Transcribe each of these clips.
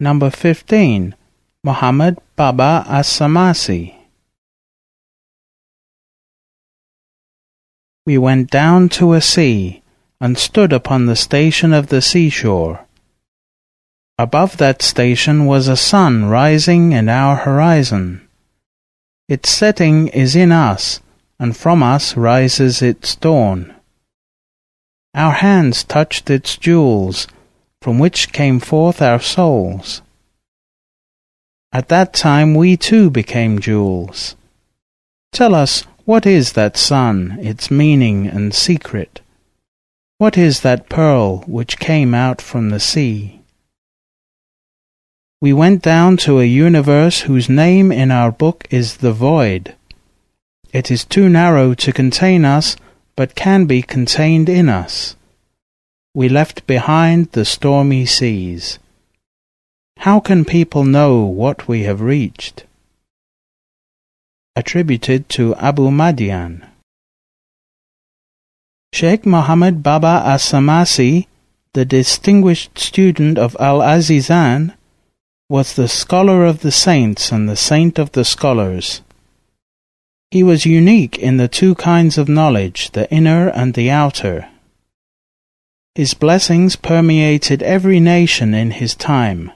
Number 15. Muhammad Baba As-Samasi. We went down to a sea and stood upon the station of the seashore. Above that station was a sun rising in our horizon. Its setting is in us, and from us rises its dawn. Our hands touched its jewels, from which came forth our souls. At that time we too became jewels. Tell us, what is that sun, its meaning and secret? What is that pearl which came out from the sea? We went down to a universe whose name in our book is the void. It is too narrow to contain us, but can be contained in us. We left behind the stormy seas. How can people know what we have reached? Attributed to Abu Madian. Sheikh Muhammad Baba As-Samasi, the distinguished student of Al-Azizan, was the scholar of the saints and the saint of the scholars. He was unique in the two kinds of knowledge, the inner and the outer. His blessings permeated every nation in his time.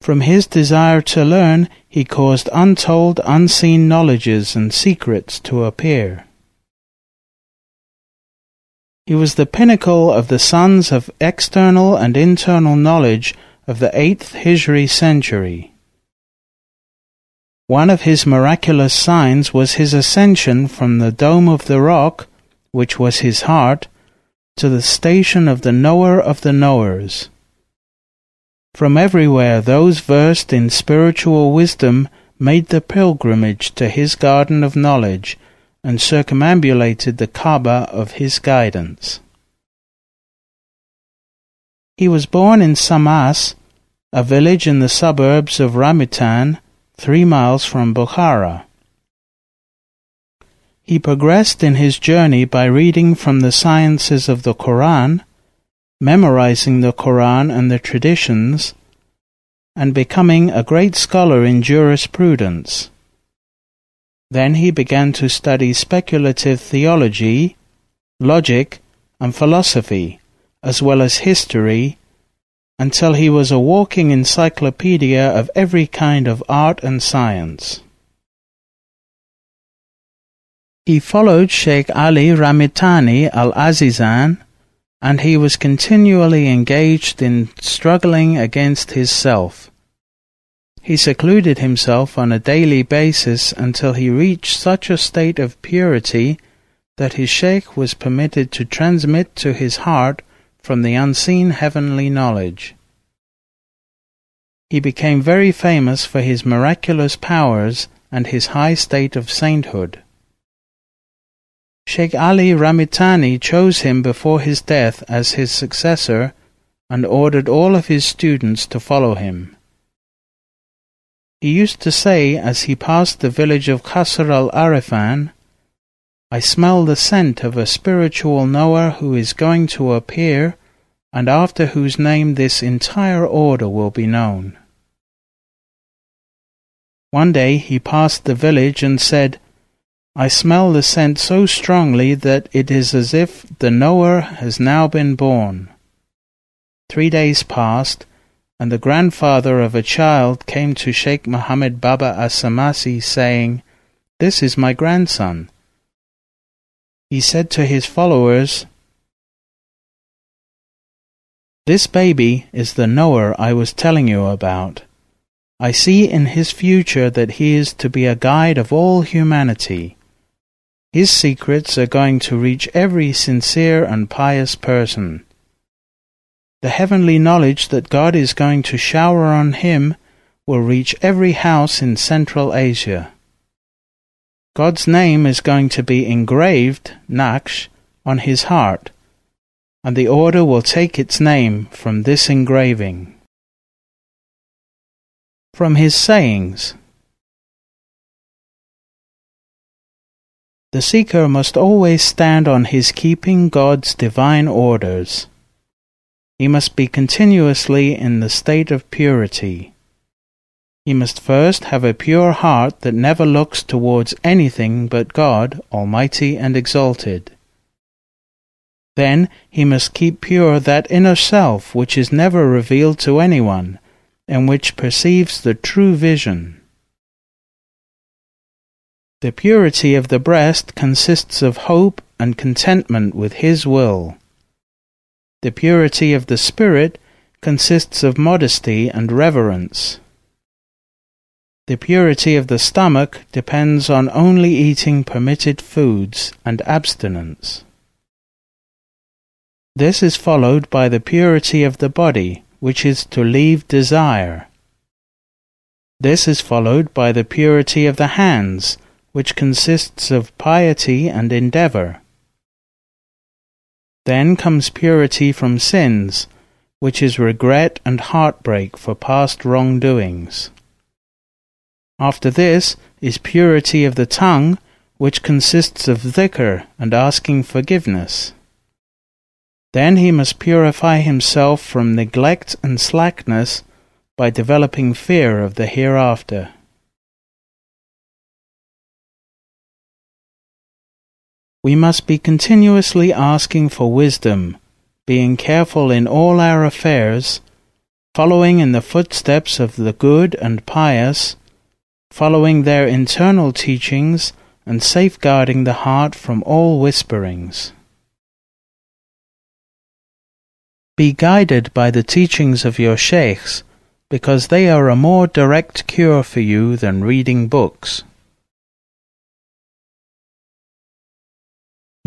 From his desire to learn, he caused untold, unseen knowledges and secrets to appear. He was the pinnacle of the sons of external and internal knowledge of the 8th Hijri century. One of his miraculous signs was his ascension from the dome of the rock, which was his heart, to the station of the knower of the knowers. From everywhere those versed in spiritual wisdom made the pilgrimage to his garden of knowledge and circumambulated the Kaaba of his guidance. He was born in Samas, a village in the suburbs of Ramitan, three miles from Bukhara. He progressed in his journey by reading from the sciences of the Quran, memorizing the Quran and the traditions, and becoming a great scholar in jurisprudence. Then he began to study speculative theology, logic, and philosophy, as well as history, until he was a walking encyclopedia of every kind of art and science. He followed Sheikh Ali Ramitani al-Azizan and he was continually engaged in struggling against his self. He secluded himself on a daily basis until he reached such a state of purity that his sheikh was permitted to transmit to his heart from the unseen heavenly knowledge. He became very famous for his miraculous powers and his high state of sainthood. Sheikh Ali Ramitani chose him before his death as his successor and ordered all of his students to follow him. He used to say as he passed the village of Qasr al-Arifan, I smell the scent of a spiritual knower who is going to appear and after whose name this entire order will be known. One day he passed the village and said, I smell the scent so strongly that it is as if the knower has now been born. Three days passed, and the grandfather of a child came to Sheikh Muhammad Baba As-Samasi saying, This is my grandson. He said to his followers, This baby is the knower I was telling you about. I see in his future that he is to be a guide of all humanity. His secrets are going to reach every sincere and pious person. The heavenly knowledge that God is going to shower on him will reach every house in Central Asia. God's name is going to be engraved, Naksh, on his heart, and the order will take its name from this engraving. From his sayings, The seeker must always stand on his keeping God's divine orders. he must be continuously in the state of purity. He must first have a pure heart that never looks towards anything but God, Almighty and exalted. Then he must keep pure that inner self which is never revealed to anyone, and which perceives the true vision. The purity of the breast consists of hope and contentment with His will. The purity of the spirit consists of modesty and reverence. The purity of the stomach depends on only eating permitted foods and abstinence. This is followed by the purity of the body, which is to leave desire. This is followed by the purity of the hands, which consists of piety and endeavour. Then comes purity from sins, which is regret and heartbreak for past wrongdoings. After this is purity of the tongue, which consists of dhikr and asking forgiveness. Then he must purify himself from neglect and slackness by developing fear of the hereafter. We must be continuously asking for wisdom, being careful in all our affairs, following in the footsteps of the good and pious, following their internal teachings, and safeguarding the heart from all whisperings. Be guided by the teachings of your sheikhs, because they are a more direct cure for you than reading books.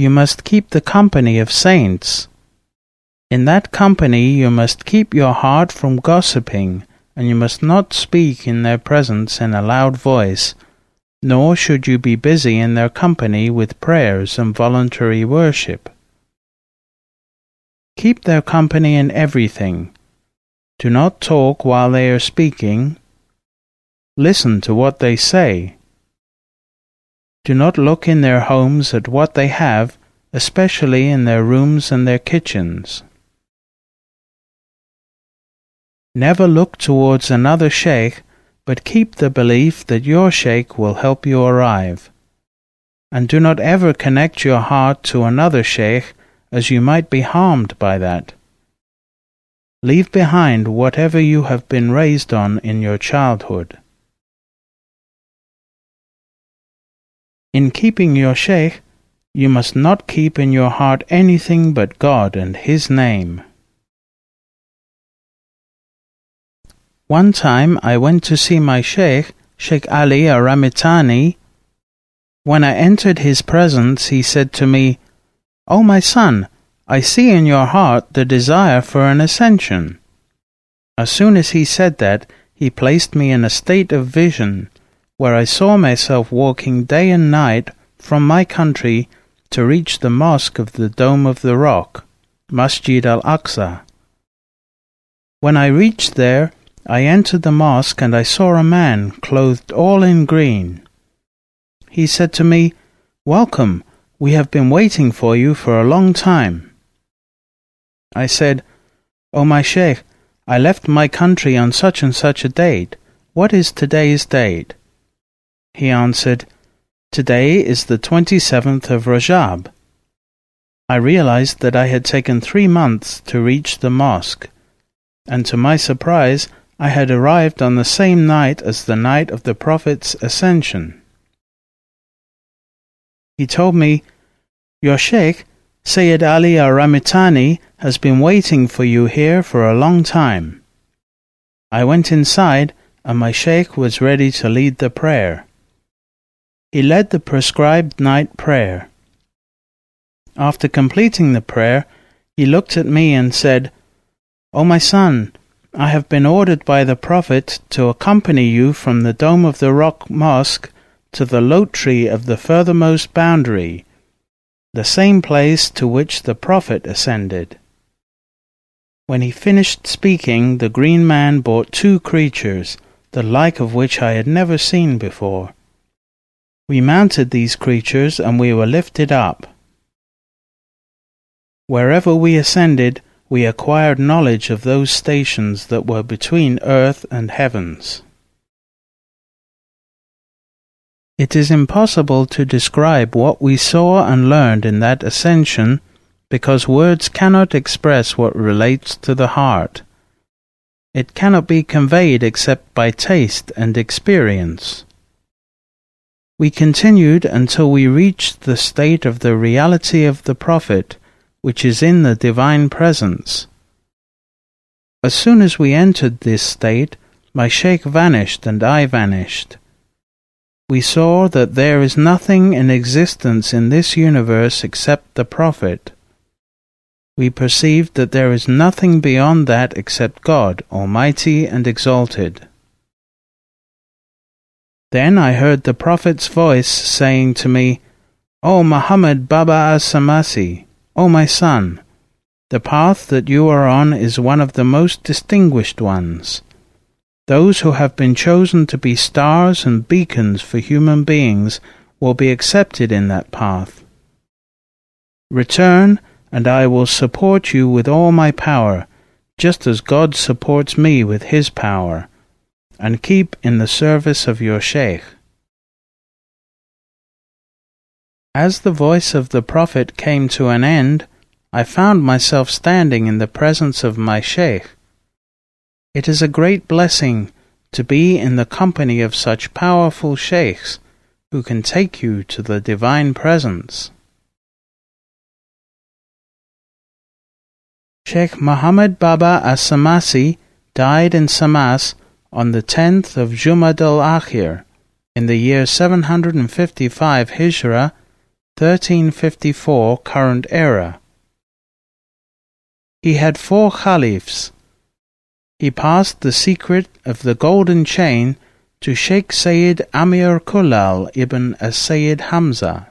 You must keep the company of saints. In that company you must keep your heart from gossiping, and you must not speak in their presence in a loud voice, nor should you be busy in their company with prayers and voluntary worship. Keep their company in everything. Do not talk while they are speaking. Listen to what they say. Do not look in their homes at what they have, especially in their rooms and their kitchens. Never look towards another sheikh, but keep the belief that your sheikh will help you arrive. And do not ever connect your heart to another sheikh as you might be harmed by that. Leave behind whatever you have been raised on in your childhood. In keeping your sheikh, you must not keep in your heart anything but God and His name. One time I went to see my sheikh, Sheikh Ali Aramitani. When I entered his presence, he said to me, O my son, I see in your heart the desire for an ascension. As soon as he said that, he placed me in a state of vision, where I saw myself walking day and night from my country to reach the mosque of the Dome of the Rock, Masjid al-Aqsa. When I reached there, I entered the mosque and I saw a man clothed all in green. He said to me, Welcome, we have been waiting for you for a long time. I said, O my sheikh, I left my country on such and such a date. What is today's date? He answered, Today is the 27th of Rajab. I realized that I had taken three months to reach the mosque, and to my surprise, I had arrived on the same night as the night of the Prophet's ascension. He told me, Your Sheikh, Sayyid Ali Aramitani, has been waiting for you here for a long time. I went inside, and my Sheikh was ready to lead the prayer. He led the prescribed night prayer. After completing the prayer, he looked at me and said, O my son, I have been ordered by the Prophet to accompany you from the Dome of the Rock Mosque to the lote tree of the furthermost boundary, the same place to which the prophet ascended. When he finished speaking, the green man brought two creatures, the like of which I had never seen before. We mounted these creatures, and we were lifted up. Wherever we ascended, we acquired knowledge of those stations that were between earth and heavens. It is impossible to describe what we saw and learned in that ascension because words cannot express what relates to the heart. It cannot be conveyed except by taste and experience. We continued until we reached the state of the reality of the Prophet, which is in the divine presence. As soon as we entered this state, my sheikh vanished and I vanished. We saw that there is nothing in existence in this universe except the Prophet. We perceived that there is nothing beyond that except God, Almighty and Exalted. Then I heard the Prophet's voice saying to me, O Muhammad Baba as-Samasi, O my son, the path that you are on is one of the most distinguished ones. Those who have been chosen to be stars and beacons for human beings will be accepted in that path. Return, and I will support you with all my power, just as God supports me with his power and keep in the service of your Sheikh. As the voice of the Prophet came to an end, I found myself standing in the presence of my Sheikh. It is a great blessing to be in the company of such powerful Sheikhs who can take you to the divine presence. Sheikh Muhammad Baba as-Samasi died in Samas on the 10th of Jumad al-Akhir in the year 755 Hijra, 1354 current era. He had four caliphs. He passed the secret of the golden chain to Sheikh Sayyid Amir Kulal ibn as-Sayyid Hamza.